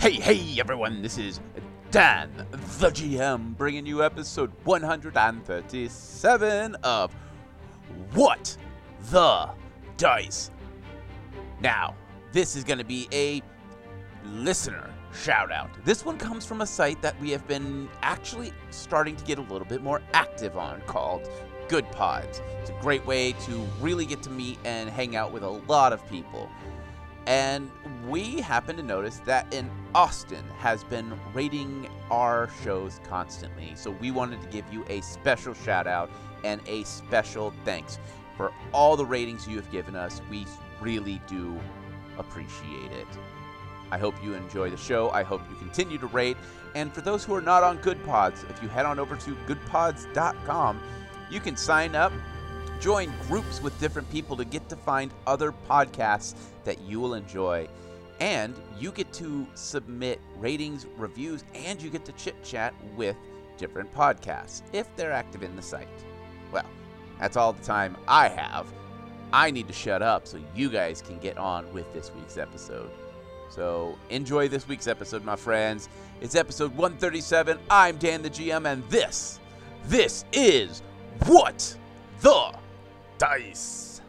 Hey, hey, everyone, this is Dan, the GM, bringing you episode 137 of What the Dice. Now, this is going to be a listener shout out. This one comes from a site that we have been actually starting to get a little bit more active on called Good Pods. It's a great way to really get to meet and hang out with a lot of people. And we happen to notice that in Austin has been rating our shows constantly. So we wanted to give you a special shout out and a special thanks for all the ratings you have given us. We really do appreciate it. I hope you enjoy the show. I hope you continue to rate. And for those who are not on Good Pods, if you head on over to goodpods.com, you can sign up, join groups with different people to get to find other podcasts that you will enjoy. And you get to submit ratings, reviews, and you get to chit chat with different podcasts if they're active in the site. Well, that's all the time I have. I need to shut up so you guys can get on with this week's episode. So enjoy this week's episode, my friends. It's episode 137. I'm Dan the GM, and this, this is What the Dice.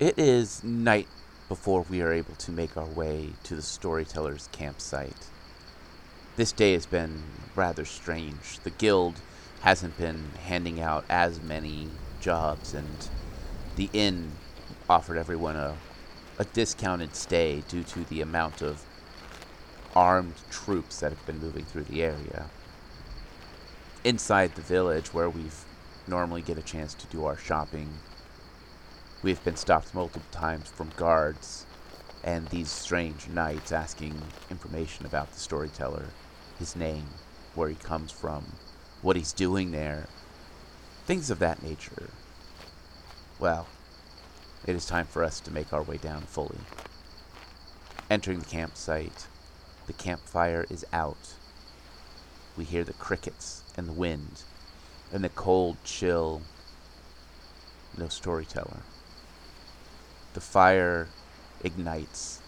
It is night before we are able to make our way to the storyteller's campsite. This day has been rather strange. The guild hasn't been handing out as many jobs, and the inn offered everyone a, a discounted stay due to the amount of armed troops that have been moving through the area. Inside the village, where we've normally get a chance to do our shopping, we've been stopped multiple times from guards and these strange knights asking information about the storyteller, his name, where he comes from, what he's doing there, things of that nature. Well, it is time for us to make our way down fully. Entering the campsite, the campfire is out. We hear the crickets and the wind and the cold chill. No storyteller. The fire ignites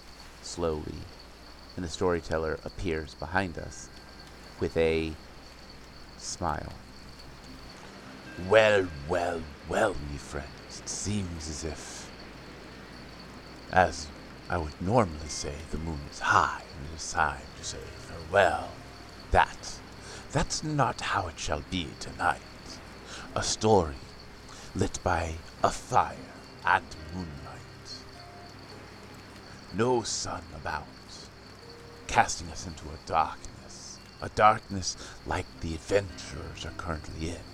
slowly, and the storyteller appears behind us with a smile. Well, well, well, me friends, it seems as if, as I would normally say, the moon is high and it is time to say farewell. That, that's not how it shall be tonight. A story lit by a fire and moonlight. No sun about, casting us into a darkness, a darkness like the adventurers are currently in.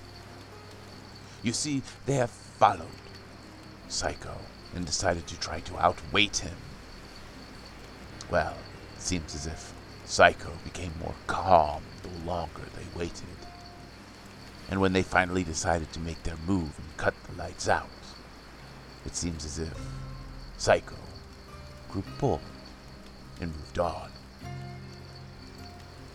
You see, they have followed Psycho and decided to try to outweight him. Well, it seems as if Psycho became more calm the longer they waited. And when they finally decided to make their move and cut the lights out, it seems as if Psycho grew bold and moved on,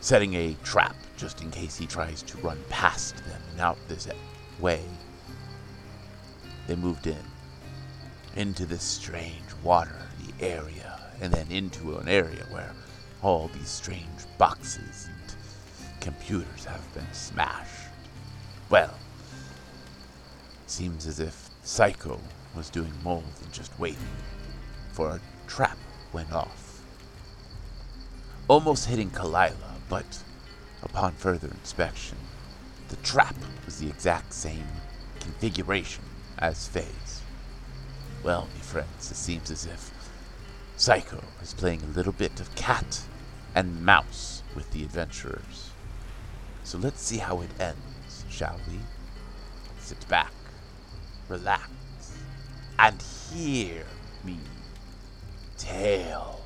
setting a trap just in case he tries to run past them and out this way. They moved in, into this strange water, the area, and then into an area where all these strange boxes and computers have been smashed. Well, seems as if Psycho was doing more than just waiting, for a trap went off. Almost hitting Kalila, but upon further inspection, the trap was the exact same configuration as Faye's. Well, me friends, it seems as if Psycho is playing a little bit of cat and mouse with the adventurers. So let's see how it ends, shall we? Sit back, relax, and hear me tell.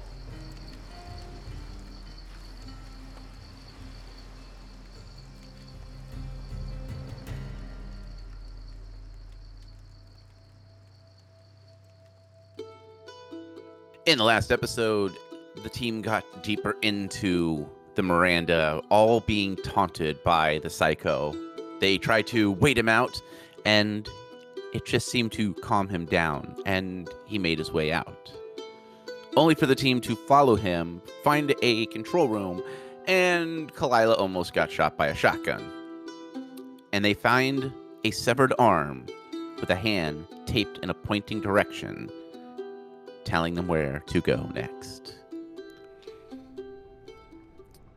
In the last episode, the team got deeper into the Meranda, all being taunted by the psycho. They tried to wait him out, and it just seemed to calm him down, and he made his way out. Only for the team to follow him, find a control room, and Kalila almost got shot by a shotgun. And they find a severed arm with a hand taped in a pointing direction, telling them where to go next.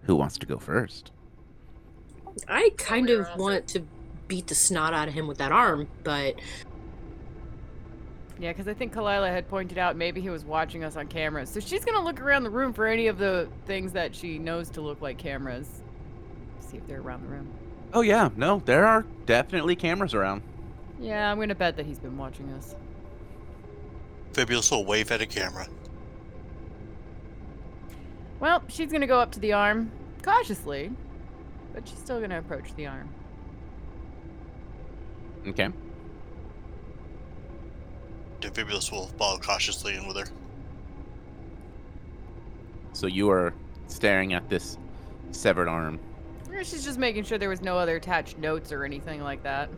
Who wants to go first? I kind of want to beat the snot out of him with that arm, but Yeah, because I think Kalila had pointed out maybe he was watching us on cameras. So she's going to look around the room for any of the things that she knows to look like cameras. See if they're around the room. Oh, yeah, no, there are definitely cameras around. Yeah, I'm going to bet that he's been watching us. Fabulous will wave at a camera. Well, she's going to go up to the arm, cautiously, but she's still going to approach the arm. Okay. The Fabulous will follow cautiously in with her. So you are staring at this severed arm. She's just making sure there was no other attached notes or anything like that.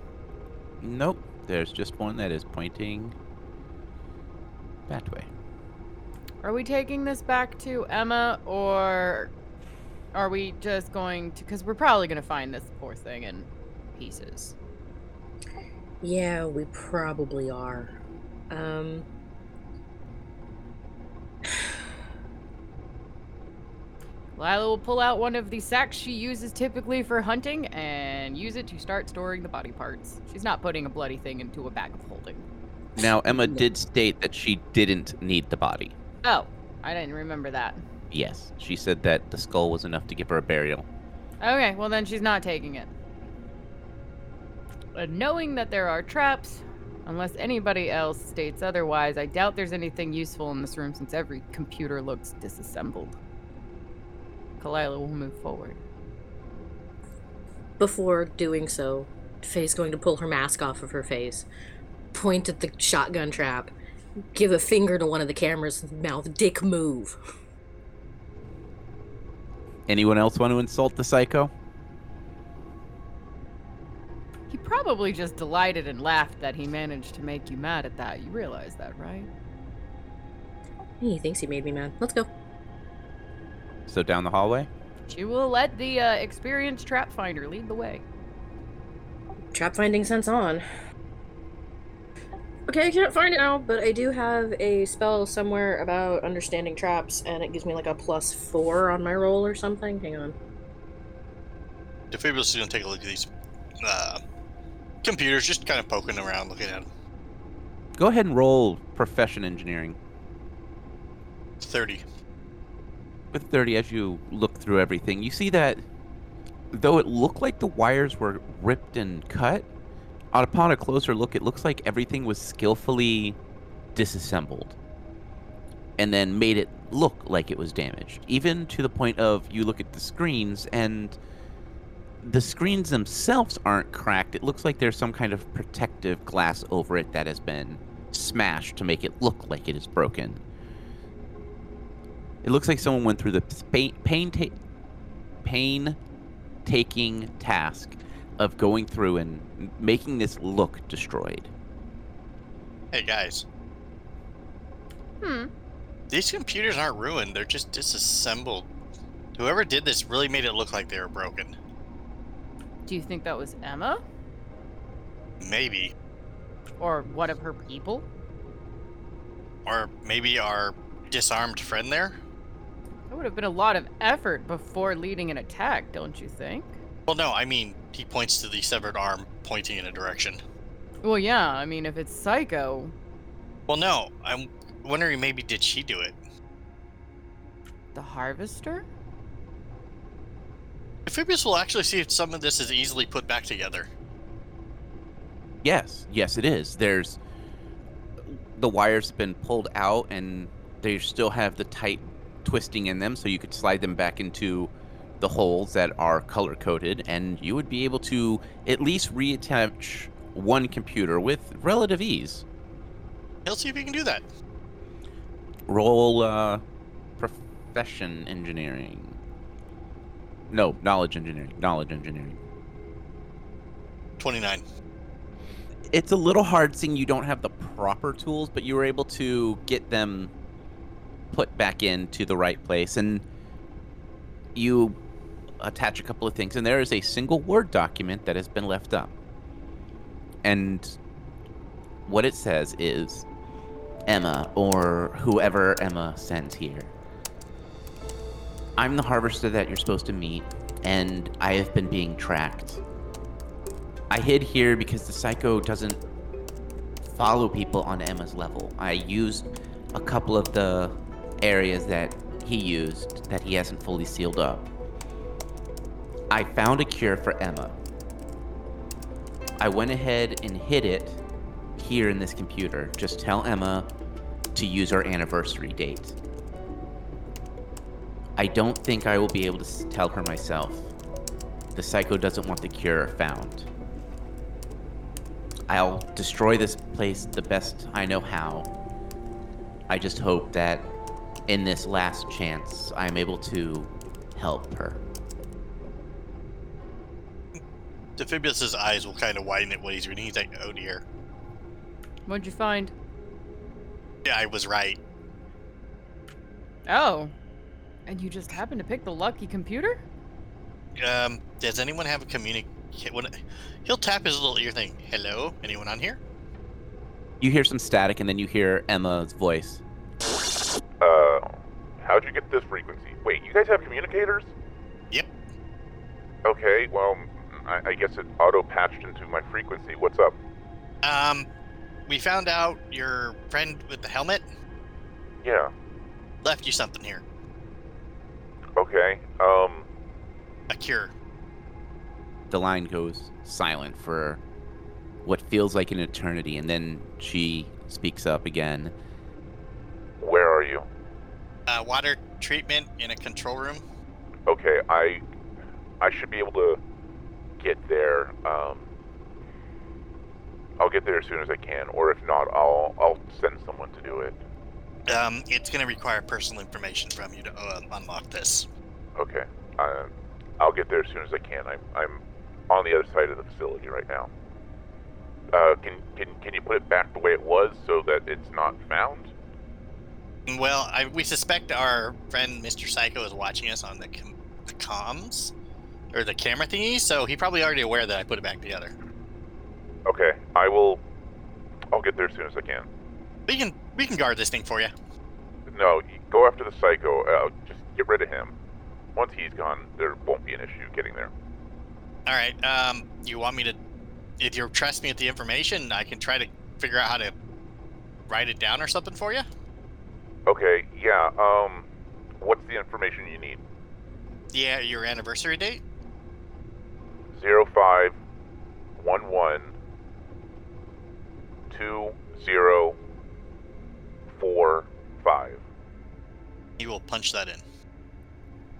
Nope, there's just one that is pointing that way. Are we taking this back to Emma, or are we just going to? Because we're probably going to find this poor thing in pieces. yeah, we probably are. Um, Lila will pull out one of the sacks she uses typically for hunting and use it to start storing the body parts. She's not putting a bloody thing into a bag of holding. Now, Emma No. did state that she didn't need the body. Oh, I didn't remember that. Yes, she said that the skull was enough to give her a burial. Okay, well then she's not taking it. But knowing that there are traps, unless anybody else states otherwise, I doubt there's anything useful in this room since every computer looks disassembled. Kalila will move forward. before doing so, Faye's going to pull her mask off of her face, point at the shotgun trap, give a finger to one of the cameras, mouth, dick move. Anyone else want to insult the psycho? He probably just delighted and laughed that he managed to make you mad at that. You realize that, right? He thinks he made me mad. Let's go. So down the hallway? She will let the uh, experienced trap finder lead the way. Trap finding sense on. Okay, I can't find it now, but I do have a spell somewhere about understanding traps, and it gives me like a plus four on my roll or something. Hang on. Fabulous is gonna take a look at these uh, computers, just kind of poking around, looking at them. Go ahead and roll profession engineering. 30. With 30, as you look through everything, you see that though it looked like the wires were ripped and cut, upon a closer look, it looks like everything was skillfully disassembled and then made it look like it was damaged. Even to the point of you look at the screens and the screens themselves aren't cracked. It looks like there's some kind of protective glass over it that has been smashed to make it look like it is broken. It looks like someone went through the pain pain ta- pain taking task of going through and making this look destroyed. Hey guys, Hmm. these computers aren't ruined, they're just disassembled. Whoever did this really made it look like they were broken. Do you think that was Emma? Maybe. Or one of her people? Or maybe our disarmed friend there? That would have been a lot of effort before leading an attack, don't you think? Well, no, I mean, he points to the severed arm pointing in a direction. Well, yeah, I mean, if it's Psycho, Well, no, I'm wondering maybe did she do it? the Harvester? Defibulus will actually see if some of this is easily put back together. Yes, yes, it is. There's the wires have been pulled out, and they still have the tight twisting in them, so you could slide them back into the holes that are color coded, and you would be able to at least reattach one computer with relative ease. He'll see if he can do that. roll uh, profession engineering. No, knowledge engineering. Knowledge engineering. 29. It's a little hard seeing you don't have the proper tools, but you were able to get them put back into the right place, and you attach a couple of things, and there is a single Word document that has been left up. And what it says is Emma, or whoever Emma sends here. I'm the harvester that you're supposed to meet, and I have been being tracked. I hid here because the psycho doesn't follow people on Emma's level. I used a couple of the areas that he used that he hasn't fully sealed up. I found a cure for Emma. I went ahead and hid it here in this computer. Just tell Emma to use our anniversary date. I don't think I will be able to tell her myself. The psycho doesn't want the cure found. I'll destroy this place the best I know how. I just hope that in this last chance, I'm able to help her. Defibulus's eyes will kind of widen at what he's reading. He's like, oh dear. What'd you find? Yeah, I was right. Oh. And you just happened to pick the lucky computer? Um, does anyone have a communic? He'll tap his little ear thing. Hello? Anyone on here? You hear some static, and then you hear Emma's voice. Uh, how'd you get this frequency? Wait, you guys have communicators? Yep. Okay, well, I, I guess it auto patched into my frequency. What's up? Um, we found out your friend with the helmet Yeah. left you something here. Okay. Um. A cure. The line goes silent for what feels like an eternity, and then she speaks up again. Where are you? Uh, water treatment in a control room. Okay, I I should be able to get there. Um, I'll get there as soon as I can, or if not, I'll I'll send someone to do it. Um, it's going to require personal information from you to uh, unlock this. Okay. Uh, I'll get there as soon as I can. I'm I'm on the other side of the facility right now. Uh, can can can you put it back the way it was so that it's not found? Well, I, we suspect our friend Mr. Psycho is watching us on the, com- the comms or the camera thingy, so he probably already aware that I put it back together. Okay, I will. I'll get there as soon as I can. We can we can guard this thing for you. No, you go after the psycho. Uh, just get rid of him. Once he's gone, there won't be an issue getting there. All right. Um, you want me to? If you trust me with the information, I can try to figure out how to write it down or something for you. Okay, yeah. Um, what's the information you need? Yeah, your anniversary date. Zero five one one two zero four five. You will punch that in.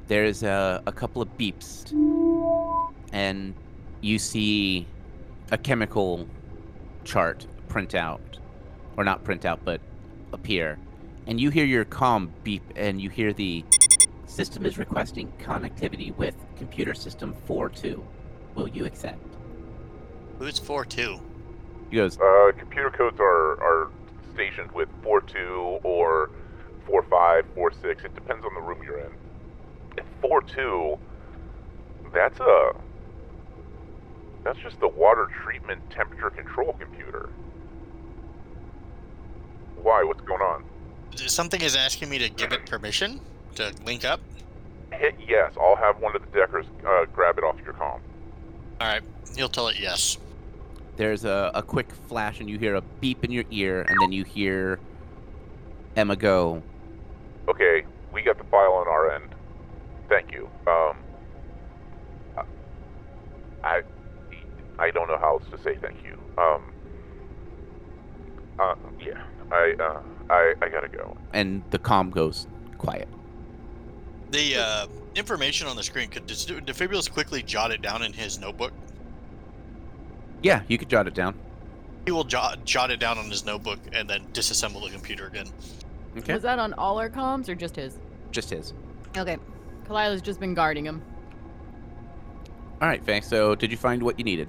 There's a, a couple of beeps, and you see a chemical chart print out, or not print out, but appear. And you hear your comm beep, and you hear the system is requesting connectivity with computer system 4.2. Will you accept? Who's four two? He goes, Uh, computer codes are are stationed with four two or four five, four six. It depends on the room you're in. If four two, that's a that's just the water treatment temperature control computer. Why? What's going on? Something is asking me to give it permission to link up. Hit yes. I'll have one of the deckers uh, grab it off your comm. All right, you'll tell it yes. there's a, a quick flash, and you hear a beep in your ear, and then you hear Emma go, Okay, we got the file on our end. Thank you. Um, I, I don't know how else to say thank you. Um, uh, yeah, I, uh, I, I gotta go. and the comm goes quiet. The uh, information on the screen could does Defibulus quickly jot it down in his notebook. Yeah, you could jot it down. He will jot, jot it down on his notebook and then disassemble the computer again. Okay. Was that on all our comms or just his? Just his. Okay. Kalila's just been guarding him. All right, Faye. So, did you find what you needed?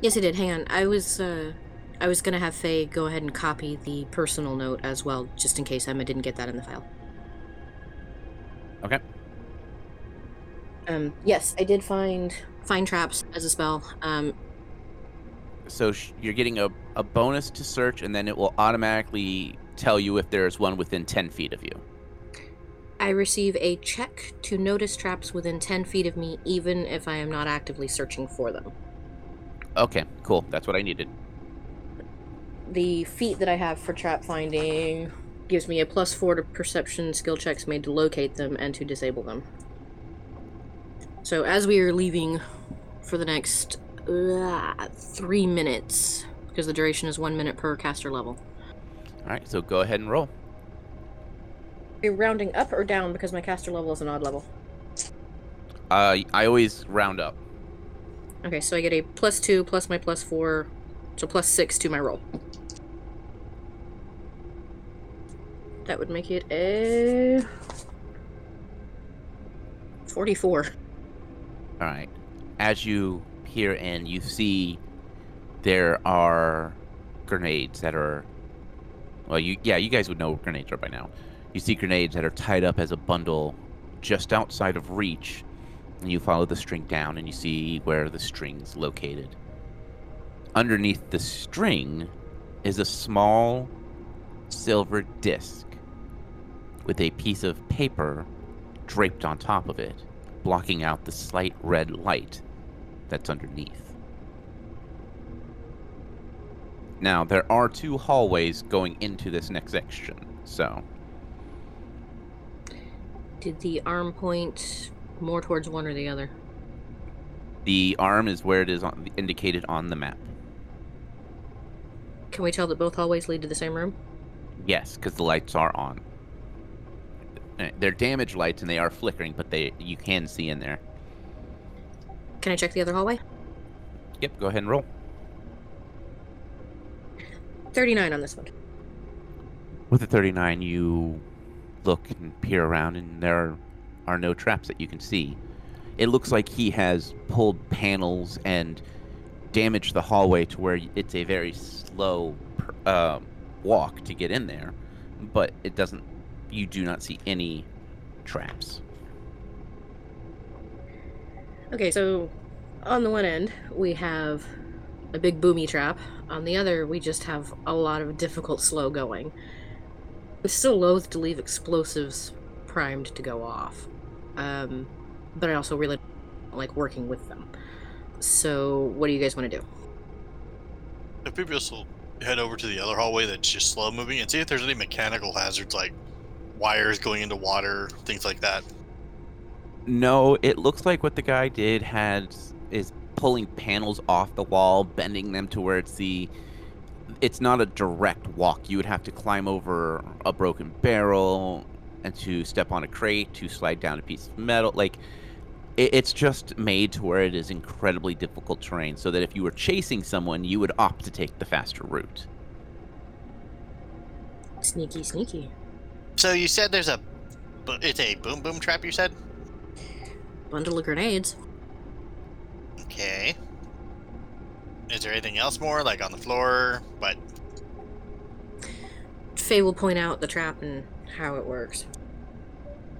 Yes, I did. Hang on. I was uh I was gonna have Faye go ahead and copy the personal note as well, just in case Emma didn't get that in the file. Okay. Um, yes, I did find find traps as a spell. Um, So sh- you're getting a, a bonus to search, and then it will automatically tell you if there's one within 10 feet of you. I receive a check to notice traps within 10 feet of me, even if I am not actively searching for them. Okay, cool. That's what I needed. The feat that I have for trap finding gives me a plus four to perception skill checks made to locate them and to disable them. So as we are leaving for the next uh, three minutes, because the duration is one minute per caster level. All right, so go ahead and roll. Are you rounding up or down because my caster level is an odd level? Uh, I always round up. Okay, so I get a plus two plus my plus four, so plus six to my roll. That would make it a 44. All right. As you peer in, you see there are grenades that are. Well, you yeah, you guys would know what grenades are by now. You see grenades that are tied up as a bundle just outside of reach, and you follow the string down, and you see where the string's located. Underneath the string is a small silver disc with a piece of paper draped on top of it blocking out the slight red light that's underneath. Now, there are two hallways going into this next section, so Did the arm point more towards one or the other? the arm is where it is on, indicated on the map. Can we tell that both hallways lead to the same room? Yes, because the lights are on. Uh, They're damaged lights and they are flickering, but they you can see in there. Can I check the other hallway? Yep, go ahead and roll. 39 on this one. With the 39, you look and peer around, and there are, no traps that you can see. It looks like he has pulled panels and damaged the hallway to where it's a very slow um walk to get in there, but it doesn't. You do not see any traps. Okay, so on the one end, we have a big boomy trap. On the other, we just have a lot of difficult slow going. I'm still loath to leave explosives primed to go off. Um, but I also really like working with them. So, what do you guys want to do? If maybe us will head over to the other hallway that's just slow moving and see if there's any mechanical hazards like wires going into water, things like that. No, it looks like what the guy did has is pulling panels off the wall, bending them to where it's the it's not a direct walk. You would have to climb over a broken barrel and to step on a crate to slide down a piece of metal. Like it, it's just made to where it is incredibly difficult terrain so that if you were chasing someone, you would opt to take the faster route. Sneaky, sneaky. So you said there's a it's a boom boom trap you said? Bundle of grenades. Okay. Is there anything else more like on the floor? But Faye will point out the trap and how it works.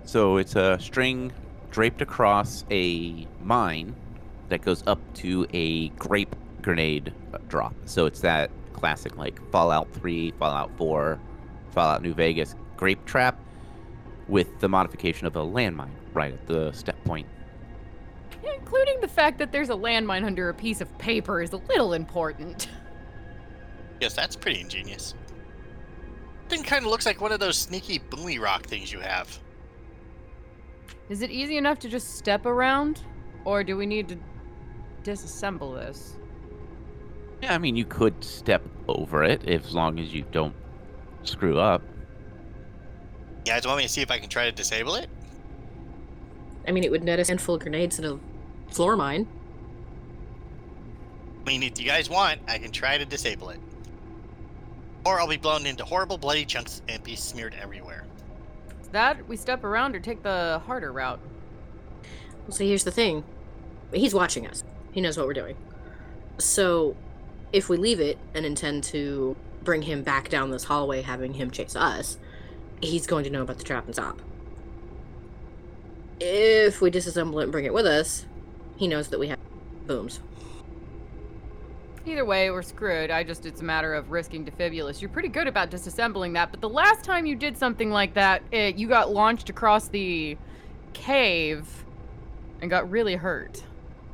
So it's a string draped across a mine that goes up to a grape grenade uh, drop. So it's that classic like Fallout 3, Fallout 4, Fallout New Vegas grape trap with the modification of a landmine right at the step point. Including the fact that there's a landmine under a piece of paper is a little important. yes, that's pretty ingenious. Thing kind of looks like one of those sneaky boomy rock things you have. Is it easy enough to just step around? Or do we need to disassemble this? Yeah, I mean you could step over it as long as you don't screw up. You guys want me to see if I can try to disable it? I mean, it would net a handful of grenades in a floor mine. I mean, if you guys want, I can try to disable it. Or I'll be blown into horrible bloody chunks and be smeared everywhere. That we step around or take the harder route. Well, see, here's the thing. He's watching us. He knows what we're doing. So, if we leave it and intend to bring him back down this hallway, having him chase us, he's going to know about the trap and stop. If we disassemble it and bring it with us, he knows that we have booms. Either way, we're screwed. I just, it's a matter of risking Defibulus. You're pretty good about disassembling that, but the last time you did something like that, it, you got launched across the cave and got really hurt.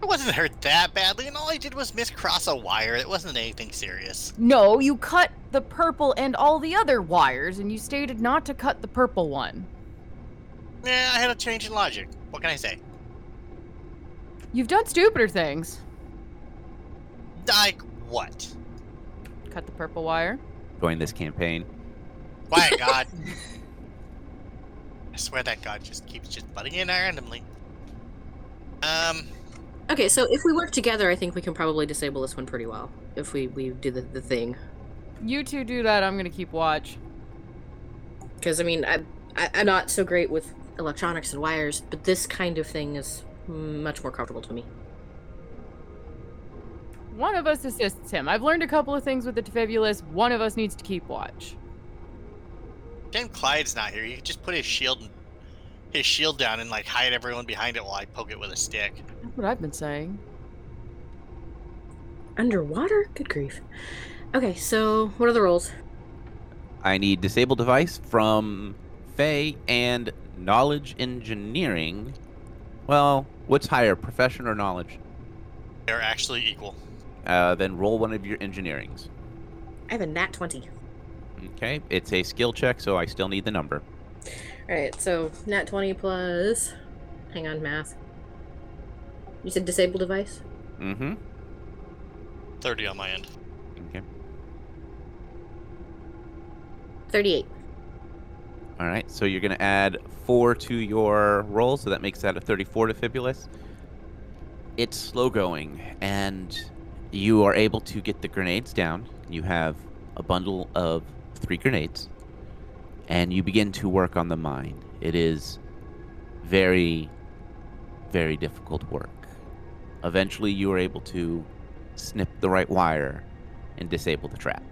I wasn't hurt that badly, and all I did was miscross a wire. It wasn't anything serious. No, you cut the purple and all the other wires, and you stated not to cut the purple one. Yeah, I had a change in logic. What can I say? You've done stupider things. Like what? Cut the purple wire. Join this campaign. Quiet, God. I swear that God just keeps just butting in randomly. Um, Okay, so if we work together, I think we can probably disable this one pretty well. If we, we do the, the thing. You two do that, I'm gonna keep watch. Because, I mean, I, I, I'm not so great with electronics and wires, but this kind of thing is much more comfortable to me. One of us assists him. I've learned a couple of things with the Defibulus. One of us needs to keep watch. then Clyde's not here. You could just put his shield his shield down and like hide everyone behind it while I poke it with a stick. That's what I've been saying. Underwater? Good grief. Okay, so what are the rolls? I need disable device from Faye and knowledge engineering. Well, what's higher, profession or knowledge? They're actually equal. Uh, then roll one of your engineerings. I have a nat 20. Okay, it's a skill check, so I still need the number. Alright, so nat 20 plus. Hang on, math. You said disable device? Mm-hmm. 30 on my end. Okay. 38. All right, so you're going to add four to your roll, so that makes that a 34 Defibulus. It's slow going, and you are able to get the grenades down. You have a bundle of three grenades, and you begin to work on the mine. It is very, very difficult work. Eventually, you are able to snip the right wire and disable the trap.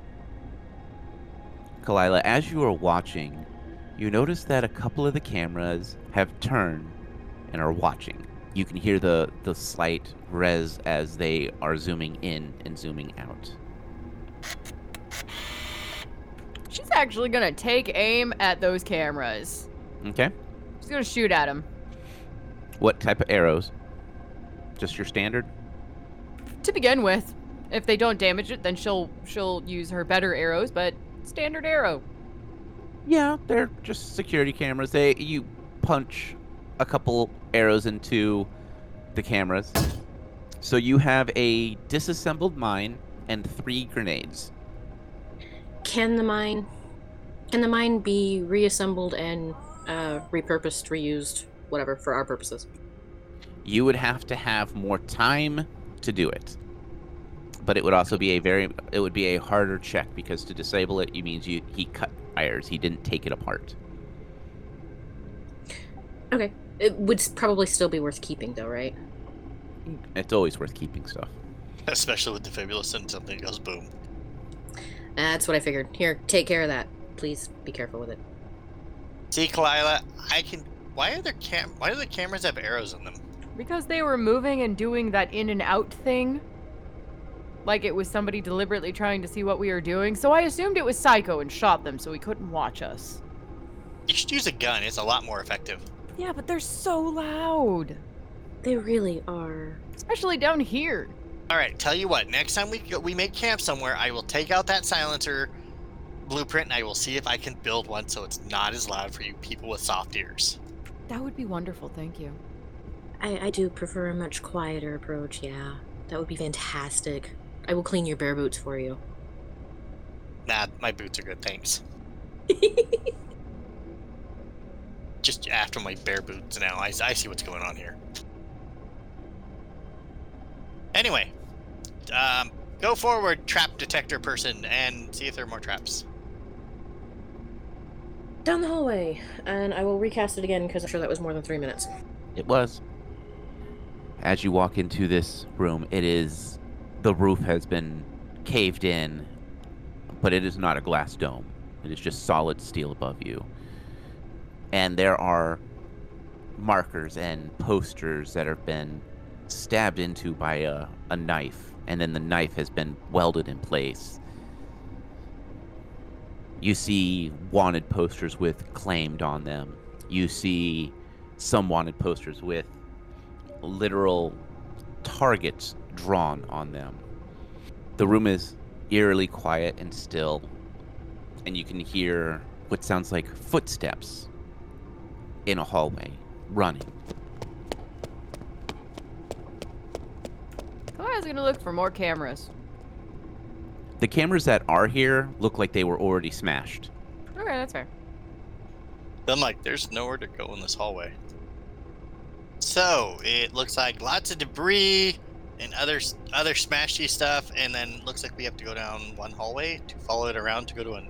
Kalila, as you are watching, you notice that a couple of the cameras have turned and are watching. You can hear the, the slight res as they are zooming in and zooming out. She's actually gonna take aim at those cameras. Okay. She's gonna shoot at them. What type of arrows? Just your standard? To begin with, if they don't damage it, then she'll she'll use her better arrows, but standard arrow. Yeah, they're just security cameras. They you punch a couple arrows into the cameras. So you have a disassembled mine and three grenades. Can the mine. Can the mine be reassembled and uh, repurposed, reused, whatever, for our purposes? You would have to have more time to do it. But it would also be a very it would be a harder check because to disable it you means you he cut wires. He didn't take it apart. Okay. It would probably still be worth keeping, though, right? It's always worth keeping stuff. Especially with the Fabulous and something goes boom. That's what I figured. Here, take care of that. Please be careful with it. See, Kalila, I can. Why are there cam? Why do the cameras have arrows in them? Because they were moving and doing that in and out thing. Like it was somebody deliberately trying to see what we were doing. So I assumed it was Psycho and shot them so he couldn't watch us. You should use a gun. It's a lot more effective. Yeah, but they're so loud. They really are. Especially down here. All right, tell you what. Next time we go, we make camp somewhere, I will take out that silencer blueprint and I will see if I can build one so it's not as loud for you people with soft ears. That would be wonderful, thank you. I, I do prefer a much quieter approach, yeah. That would be fantastic. I will clean your bare boots for you. Nah, my boots are good, thanks. Just after my bare boots now, I, I see what's going on here. Anyway, um, Go forward, trap detector person, and see if there are more traps. Down the hallway, and I will recast it again because I'm sure that was more than three minutes. It was. As you walk into this room, it is. The roof has been caved in, but it is not a glass dome. It is just solid steel above you. And there are markers and posters that have been stabbed into by a, a knife, and then the knife has been welded in place. You see wanted posters with claimed on them. You see some wanted posters with literal targets drawn on them. The room is eerily quiet and still, and you can hear what sounds like footsteps in a hallway running. Kalila's gonna look for more cameras. The cameras that are here look like they were already smashed. Okay, that's fair. I'm like, there's nowhere to go in this hallway. So it looks like lots of debris and other other smashy stuff, and then looks like we have to go down one hallway to follow it around to go to an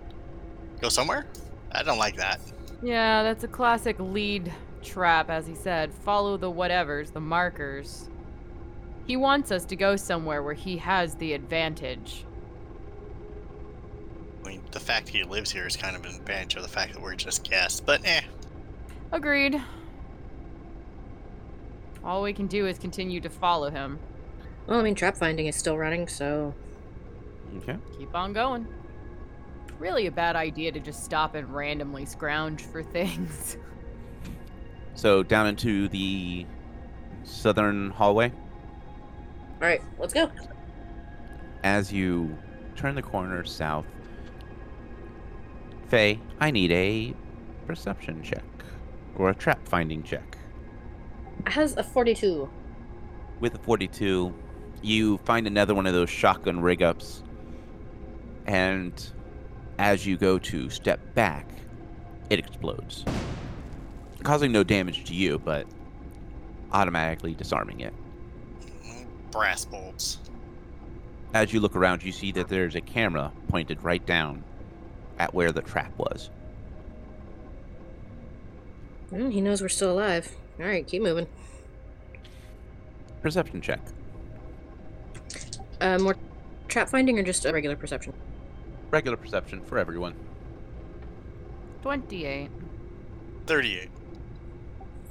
go somewhere. I don't like that. Yeah, that's a classic lead trap, as he said. Follow the whatevers, the markers. He wants us to go somewhere where he has the advantage. I mean, the fact he lives here is kind of an advantage of the fact that we're just guests, but eh. Agreed. All we can do is continue to follow him. Well, I mean, trap finding is still running, so Okay. Keep on going. Really a bad idea to just stop and randomly scrounge for things. So down into the southern hallway. all right, let's go. As you turn the corner south, Faye, I need a perception check or a trap finding check. It has a 42. With a 42, you find another one of those shotgun rig ups, and as you go to step back, it explodes, causing no damage to you, but automatically disarming it. Brass bolts. As you look around, you see that there's a camera pointed right down at where the trap was. Hmm, he knows we're still alive. All right, keep moving. Perception check. Uh, more trap finding or just a regular perception? Regular perception for everyone. 28. 38.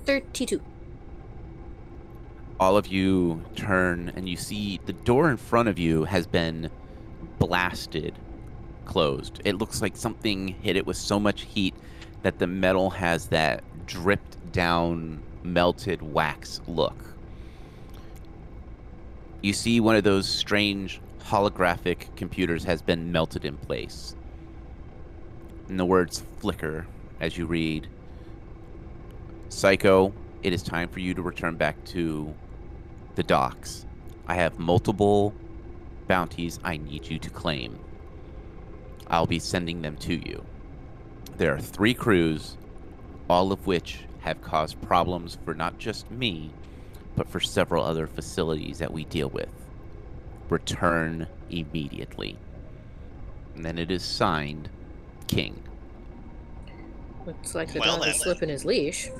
32. all of you turn and you see the door in front of you has been blasted closed. It looks like something hit it with so much heat that the metal has that dripped down melted wax look. You see one of those strange holographic computers has been melted in place. And the words flicker as you read Psycho, it is time for you to return back to the docks. I have multiple bounties I need you to claim. I'll be sending them to you. There are three crews, all of which have caused problems for not just me, but for several other facilities that we deal with. Return immediately. And then it is signed King. Looks like the Well dog is slipping his leash.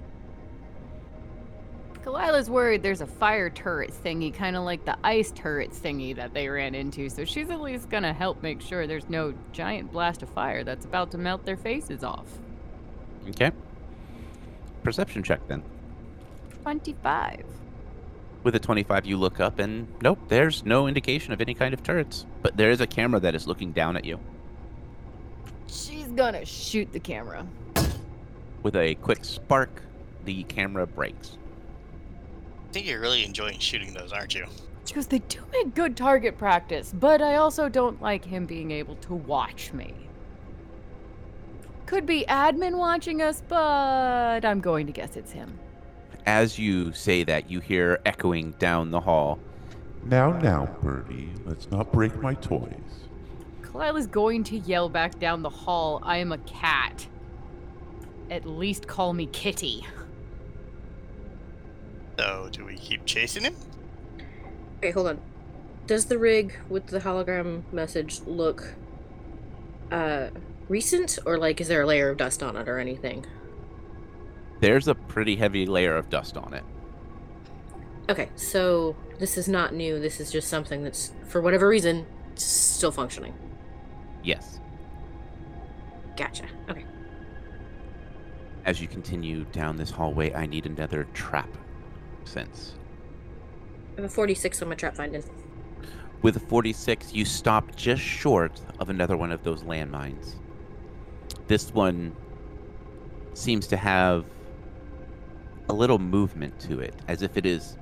Kalila's worried there's a fire turret thingy, kind of like the ice turret thingy that they ran into, so she's at least gonna help make sure there's no giant blast of fire that's about to melt their faces off. Okay? Perception check then. 25. With a 25, you look up, and nope, there's no indication of any kind of turrets. But there is a camera that is looking down at you. She's gonna shoot the camera. With a quick spark, the camera breaks. I think you're really enjoying shooting those, aren't you? She goes, they do make good target practice, but I also don't like him being able to watch me. Could be admin watching us, but I'm going to guess it's him. As you say that, you hear echoing down the hall. Now, now, Birdie, let's not break my toys. Kyle is going to yell back down the hall, I am a cat. At least call me Kitty. So, do we keep chasing him? Okay, hold on. Does the rig with the hologram message look uh recent or like is there a layer of dust on it or anything? There's a pretty heavy layer of dust on it. Okay, so this is not new. This is just something that's for whatever reason still functioning. Yes. Gotcha. Okay. As you continue down this hallway, I need another trap sense. I have a 46 on my trap finding. With a 46, you stop just short of another one of those landmines. This one seems to have a little movement to it, as if it is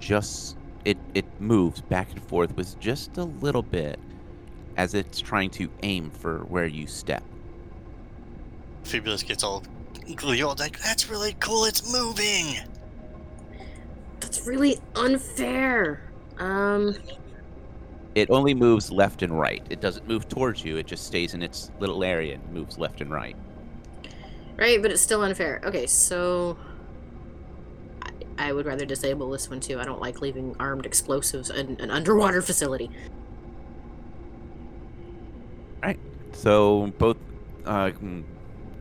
just it it moves back and forth with just a little bit as it's trying to aim for where you step. Fibulus gets all glee, all like, "That's really cool. It's moving." That's really unfair. Um, It only moves left and right. It doesn't move towards you. It just stays in its little area and moves left and right. right, but it's still unfair. Okay, so I, I would rather disable this one too. I don't like leaving armed explosives in an underwater facility. All right. So both uh, mm,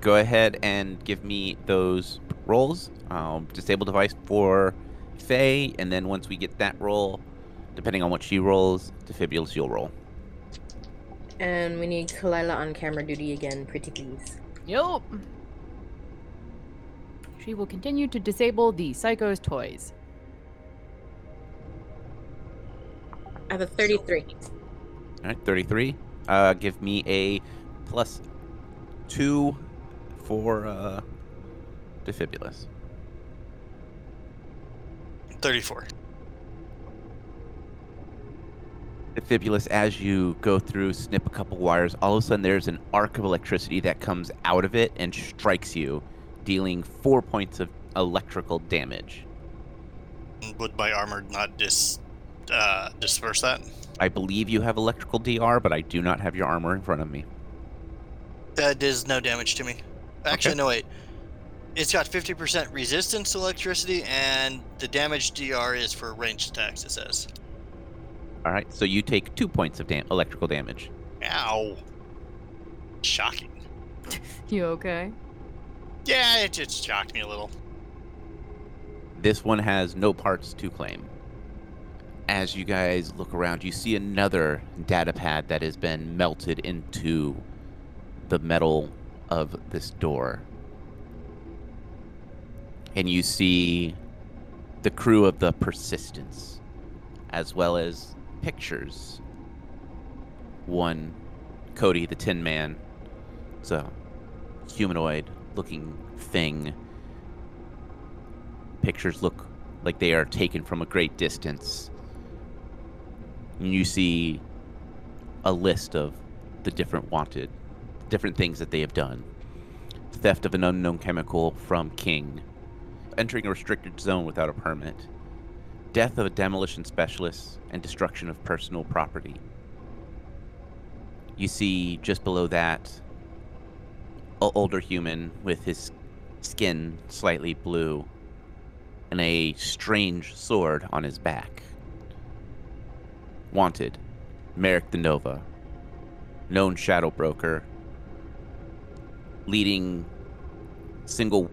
go ahead and give me those rolls. Um, disable device for Faye, and then once we get that roll, depending on what she rolls, Defibulus you'll roll. And we need Kalila on camera duty again, pretty please. Yup. She will continue to disable the Psycho's toys. I have a 33. All right, 33. Uh, give me a plus two for uh, Defibulus. Thirty-four. Defibulus, as you go through, snip a couple wires, all of a sudden there's an arc of electricity that comes out of it and strikes you, dealing four points of electrical damage. Would my armor not dis uh, disperse that? I believe you have electrical DR, but I do not have your armor in front of me. That does no damage to me. Actually, Okay. no wait. It's got 50% resistance to electricity, and the damage DR is for ranged attacks. It says. All right, so you take two points of dam- electrical damage. Ow. Shocking. You okay? Yeah, it just shocked me a little. This one has no parts to claim. As you guys look around, you see another data pad that has been melted into the metal of this door. And you see the crew of the Persistence, as well as pictures. One, Cody the Tin Man, it's a humanoid looking thing pictures look like they are taken from a great distance. And you see a list of the different wanted, different things that they have done. Theft of an unknown chemical from King. Entering a restricted zone without a permit. Death of a demolition specialist and destruction of personal property. You see just below that an older human with his skin slightly blue and a strange sword on his back. Wanted, Merrick the Nova, known shadow broker, leading single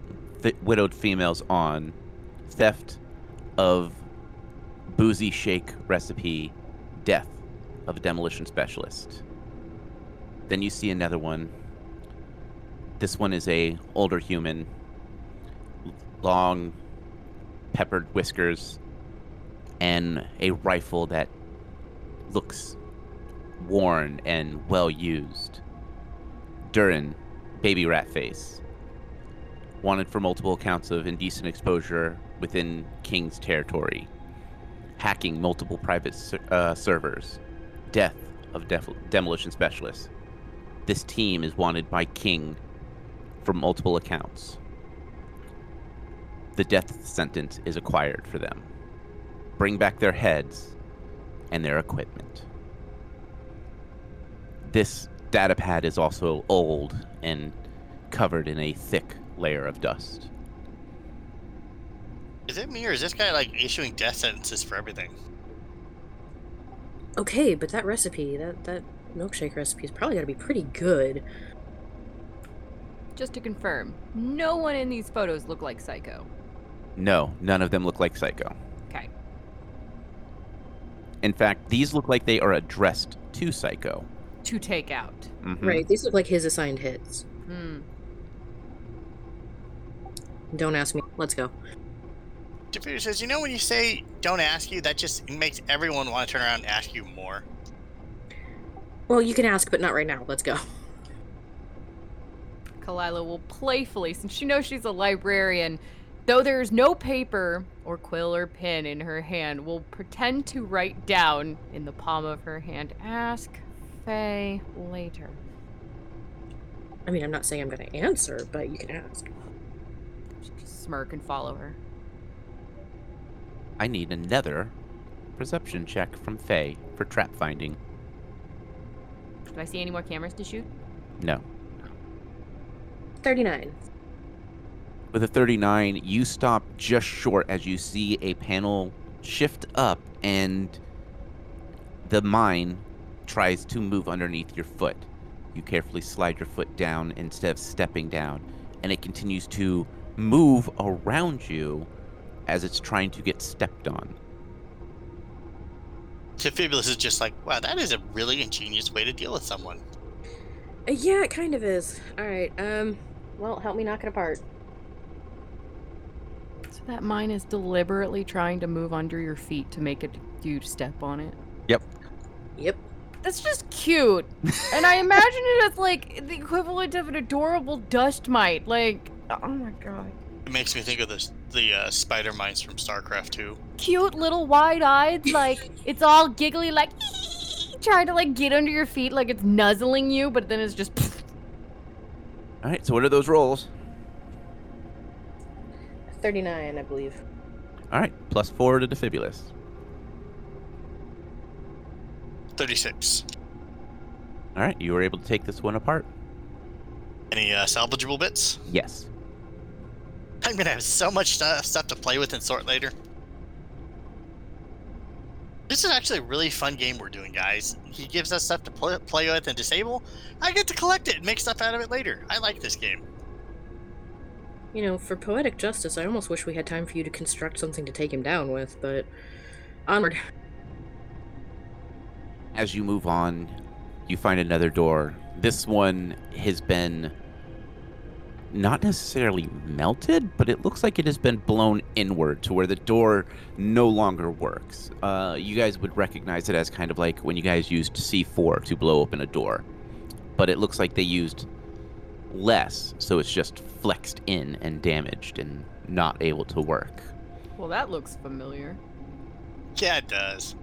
widowed females on theft of boozy shake recipe, death of a demolition specialist. Then you see another one. This one is a older human, long peppered whiskers, and a rifle that looks worn and well used. Durin, baby rat face. Wanted for multiple counts of indecent exposure within King's territory. Hacking multiple private ser- uh, servers. Death of def- demolition specialists. This team is wanted by King for multiple accounts the death sentence is acquired for them. Bring back their heads and their equipment. This data pad is also old and covered in a thick layer of dust. Is it me or is this guy like issuing death sentences for everything? Okay, but that recipe, that that milkshake recipe, is probably got to be pretty good. Just to confirm, no one in these photos look like Psycho. No, none of them look like Psycho. Okay. In fact, these look like they are addressed to Psycho. To take out. Mhm. Right, these look like his assigned hits. Hmm. Don't ask me. Let's go. Diffuser says, you know when you say don't ask you, that just makes everyone want to turn around and ask you more. Well, you can ask, but not right now. Let's go. Kalila will playfully, since she knows she's a librarian, though there's no paper or quill or pen in her hand, will pretend to write down in the palm of her hand, ask Faye later. I mean, I'm not saying I'm going to answer, but you can ask. She smirk and follow her. I need another perception check from Faye for trap finding. Do I see any more cameras to shoot? No. 39. With a 39, you stop just short as you see a panel shift up and the mine tries to move underneath your foot. You carefully slide your foot down instead of stepping down, and it continues to move around you as it's trying to get stepped on. Defibulus is just like, wow, that is a really ingenious way to deal with someone. Yeah, it kind of is. All right. Um. Well, help me knock it apart. So that mine is deliberately trying to move under your feet to make it you step on it. Yep. Yep. That's just cute. and I imagine it as like the equivalent of an adorable dust mite. Like, oh my god. It makes me think of the the uh, spider mines from StarCraft 2. Cute little wide eyed, like it's all giggly, like trying to like get under your feet, like it's nuzzling you, but then it's just. All right, so what are those rolls? 39, I believe. All right, plus four to Defibulus. 36. All right, you were able to take this one apart. Any uh, salvageable bits? Yes. I'm gonna have so much stuff, stuff to play with and sort later. This is actually a really fun game we're doing, guys. He gives us stuff to play, play with and disable. I get to collect it and make stuff out of it later. I like this game. You know, for poetic justice, I almost wish we had time for you to construct something to take him down with, but onward. As you move on, you find another door. This one has been not necessarily melted, but it looks like it has been blown inward to where the door no longer works. Uh, you guys would recognize it as kind of like when you guys used C4 to blow open a door, but it looks like they used less, so it's just flexed in and damaged and not able to work. Well, that looks familiar. Yeah, it does.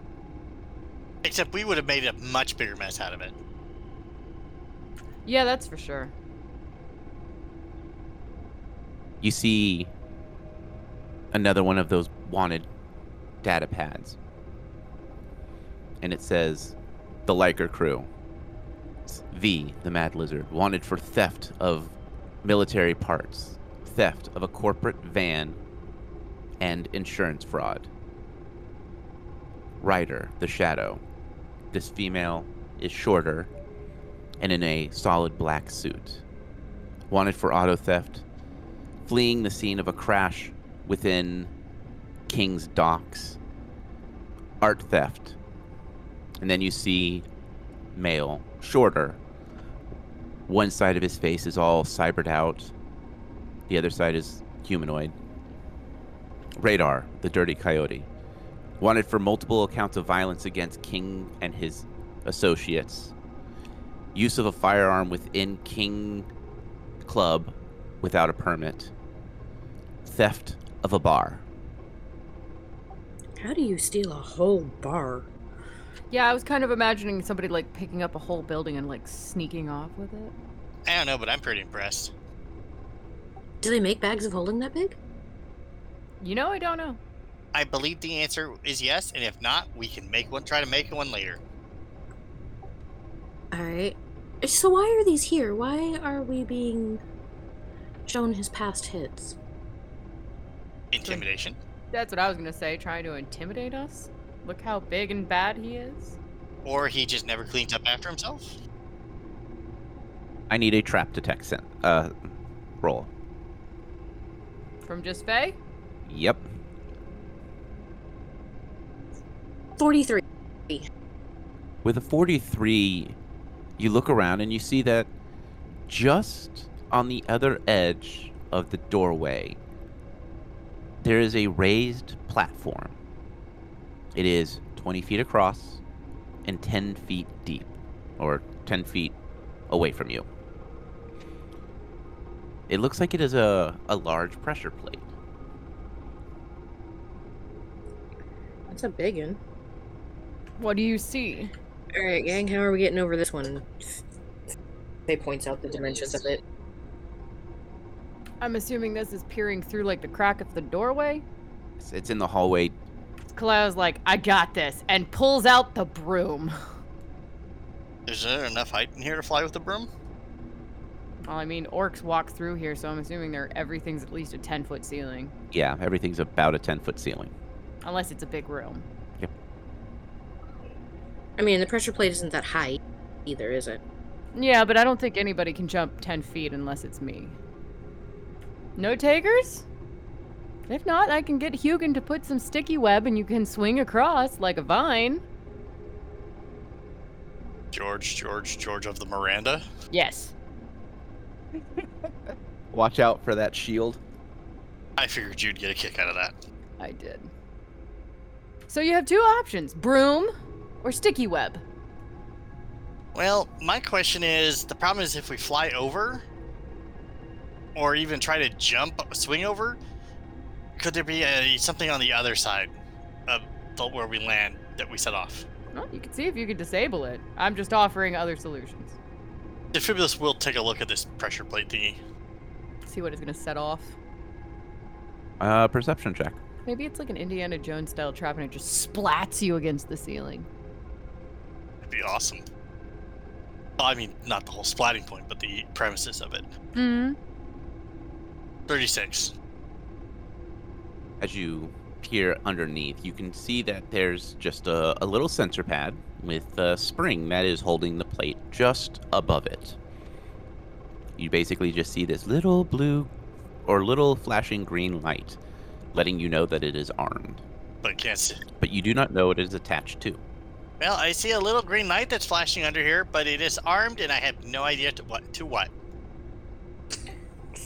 Except we would have made a much bigger mess out of it. Yeah, that's for sure. You see another one of those wanted data pads. And it says the Liker crew. It's V, the Mad Lizard, wanted for theft of military parts, theft of a corporate van, and insurance fraud. Ryder, the Shadow. This female is shorter and in a solid black suit. Wanted for auto theft, fleeing the scene of a crash within King's Docks. Art theft. And then you see male, shorter. One side of his face is all cybered out, the other side is humanoid. Radar, the dirty coyote. Wanted for multiple accounts of violence against King and his associates. Use of a firearm within King Club without a permit theft of a bar. How do you steal a whole bar? Yeah, I was kind of imagining somebody like picking up a whole building and like sneaking off with it. I don't know, but I'm pretty impressed. Do they make bags of holding that big? You know, I don't know. I believe the answer is yes, and if not, we can make one. Try to make one later. Alright. So why are these here? Why are we being shown his past hits? Intimidation. That's what I was gonna say. Trying to intimidate us. Look how big and bad he is. Or he just never cleans up after himself. I need a trap detect sen- uh roll. From just Faye? Yep. 43. With a 43, you look around and you see that just on the other edge of the doorway, there is a raised platform. It is 20 feet across and 10 feet deep, or 10 feet away from you. It looks like it is a, a large pressure plate. That's a big one. What do you see? All right, gang, how are we getting over this one? They points out the dimensions of it. I'm assuming this is peering through like the crack of the doorway. It's- It's in the hallway. Kalila's like, I got this, and pulls out the broom. Is there enough height in here to fly with the broom? Well, I mean, orcs walk through here, so I'm assuming they're everything's at least a 10 foot ceiling. Yeah, everything's about a 10 foot ceiling. Unless it's a big room. Yep. I mean, the pressure plate isn't that high either, is it? Yeah, but I don't think anybody can jump 10 feet unless it's me. No takers? If not, I can get Hugin to put some sticky web and you can swing across like a vine. George, George, George of the Meranda. Yes. Watch out for that shield. I figured you'd get a kick out of that. I did. So you have two options broom or sticky web. Well, my question is the problem is if we fly over or even try to jump, swing over, could there be a, something on the other side of the, where we land that we set off? Well, you can see if you could disable it. I'm just offering other solutions. Defibulus will take a look at this pressure plate thingy. See what it's gonna set off. Uh, perception check. Maybe it's like an Indiana Jones style trap and it just splats you against the ceiling. That'd be awesome. Well, I mean, not the whole splatting point, but the premises of it. Hmm. 36. As you peer underneath, you can see that there's just a, a little sensor pad with a spring that is holding the plate just above it. You basically just see this little blue or little flashing green light letting you know that it is armed. But can't see. But you do not know what it is attached to. Well, I see a little green light that's flashing under here, but it is armed, and I have no idea to what. To what?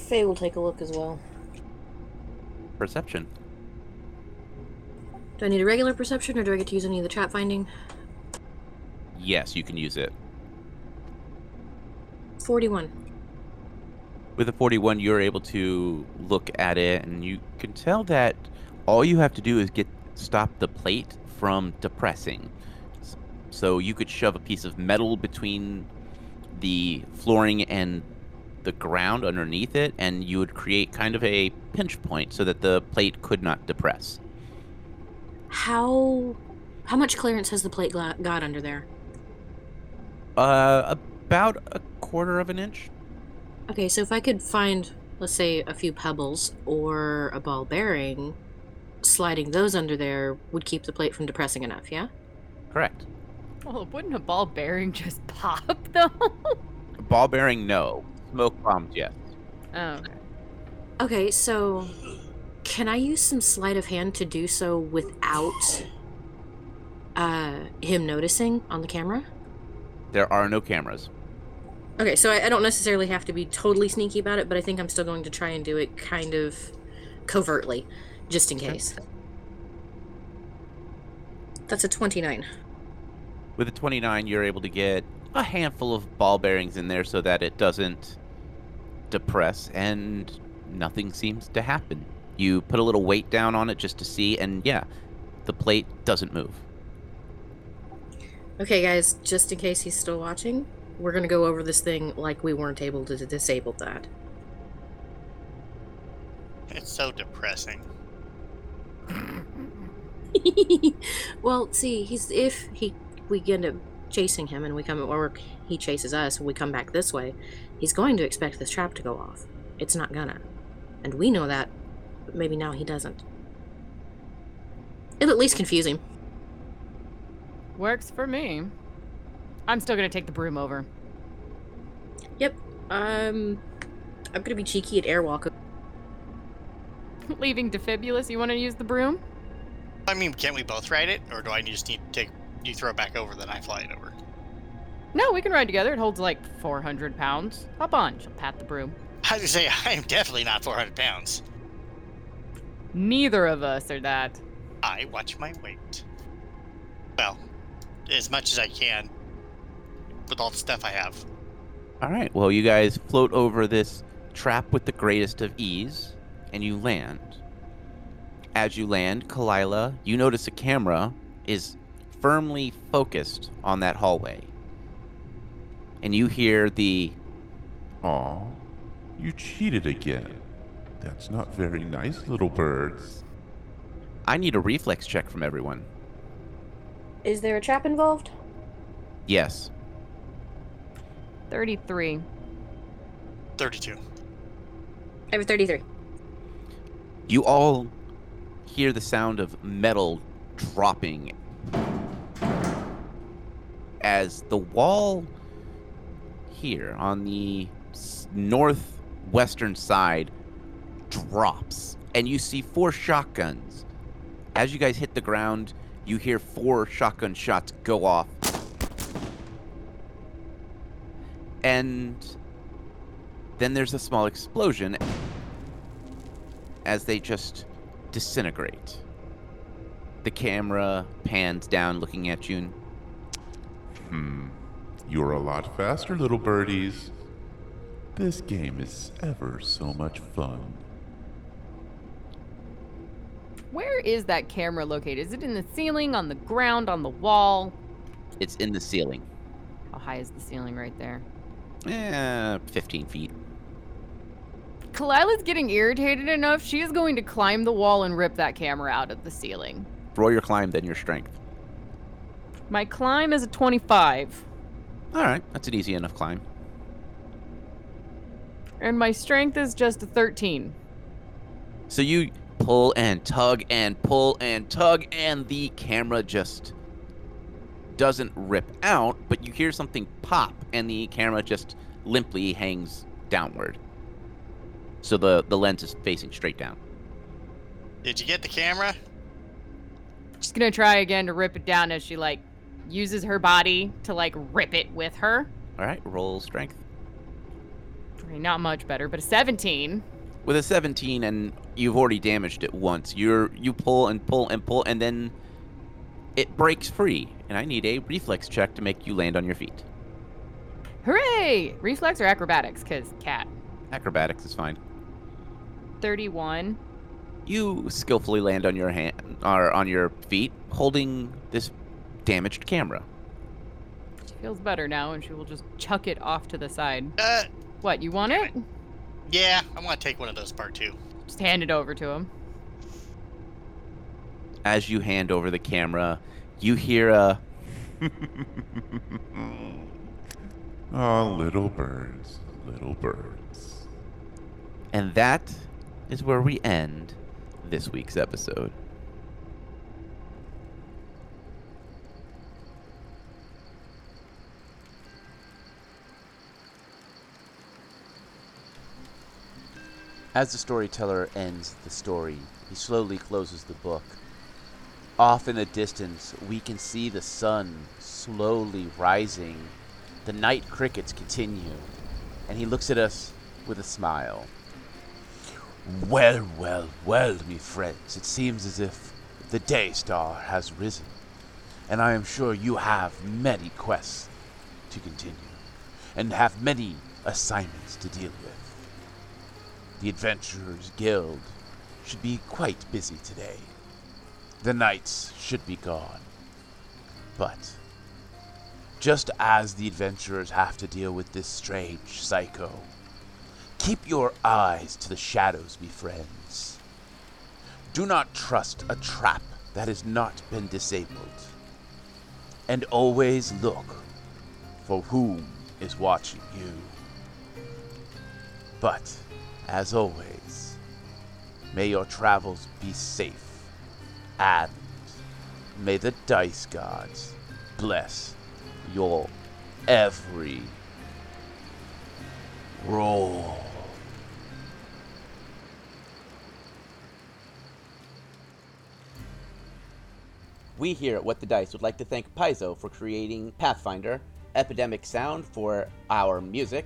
Faye will take a look as well. Perception. Do I need a regular perception or do I get to use any of the trap finding? Yes, you can use it. 41. With a 41, you're able to look at it, and you can tell that all you have to do is get stop the plate from depressing. So you could shove a piece of metal between the flooring and the ground underneath it, and you would create kind of a pinch point so that the plate could not depress. How how much clearance has the plate got under there? Uh, about a quarter of an inch. Okay, so if I could find, let's say, a few pebbles or a ball bearing, sliding those under there would keep the plate from depressing enough, yeah? Correct. Well, wouldn't a ball bearing just pop though? Ball bearing, no. Smoke bombs, yes. oh, okay. Okay, so can I use some sleight of hand to do so without uh him noticing on the camera? There are no cameras. Okay, so I, I don't necessarily have to be totally sneaky about it, but I think I'm still going to try and do it kind of covertly, just in case. That's a 29. With a 29, you're able to get a handful of ball bearings in there so that it doesn't depress, and nothing seems to happen. You put a little weight down on it just to see, and yeah, the plate doesn't move. Okay, guys, just in case he's still watching, we're gonna go over this thing like we weren't able to disable that. It's so depressing. well, see, he's if he we end up chasing him and we come or he chases us and we come back this way, he's going to expect this trap to go off. It's not gonna. And we know that, but maybe now he doesn't. It'll at least confuse him. Works for me. I'm still gonna take the broom over. Yep. Um, I'm gonna be cheeky at airwalk. Leaving Defibulus, you want to use the broom? I mean, can't we both ride it, or do I just need to take you throw it back over, then I fly it over? No, we can ride together. It holds like 400 pounds. Hop on. She'll pat the broom. I was say I am definitely not 400 pounds. Neither of us are that. I watch my weight. Well, as much as I can with all the stuff I have. All right. Well, you guys float over this trap with the greatest of ease, and you land. As you land, Kalila, you notice a camera is firmly focused on that hallway. And you hear the Aw, you cheated again. That's not very nice, little birds. I need a reflex check from everyone. Is there a trap involved? Yes. 33. 32. I have a 33. You all hear the sound of metal dropping as the wall here on the northwestern side drops and you see four shotguns. As you guys hit the ground, you hear four shotgun shots go off. And then there's a small explosion as they just disintegrate. The camera pans down looking at you. And, Hmm. You're a lot faster, little birdies. This game is ever so much fun. Where is that camera located? Is it in the ceiling, on the ground, on the wall? It's in the ceiling. How high is the ceiling right there? Eh, 15 feet. Kalila's getting irritated enough. She is going to climb the wall and rip that camera out of the ceiling. Roll your climb, then your strength. My climb is a 25, All right, that's an easy enough climb. and my strength is just a 13. So you pull and tug and pull and tug, and the camera just doesn't rip out, but you hear something pop, and the camera just limply hangs downward. So the, the lens is facing straight down. Did you get the camera? She's gonna try again to rip it down as she like uses her body to like rip it with her. All right, roll strength. Okay, not much better, but a 17. With a 17 and you've already damaged it once, you're you pull and pull and pull and then it breaks free. And I need a reflex check to make you land on your feet. Hooray! Reflex or acrobatics? Cause cat. Acrobatics is fine. 31. You skillfully land on your hand or on your feet, holding this damaged camera. She feels better now, and she will just chuck it off to the side. Uh, What? You want it? yeah, I want to take one of those part two. Just hand it over to him. As you hand over the camera, you hear a Oh, little birds, little birds. and that is where we end this week's episode. As the storyteller ends the story, he slowly closes the book. Off in the distance, we can see the sun slowly rising. The night crickets continue, and he looks at us with a smile. Well, well, well, me friends, it seems as if the day star has risen, and I am sure you have many quests to continue, and have many assignments to deal with. The Adventurers Guild should be quite busy today. The knights should be gone. But, just as the adventurers have to deal with this strange psycho, keep your eyes to the shadows, me friends. Do not trust a trap that has not been disabled. And always look for whom is watching you. But, as always, may your travels be safe, and may the dice gods bless your every roll. We here at What the Dice would like to thank Paizo for creating Pathfinder, Epidemic Sound for our music,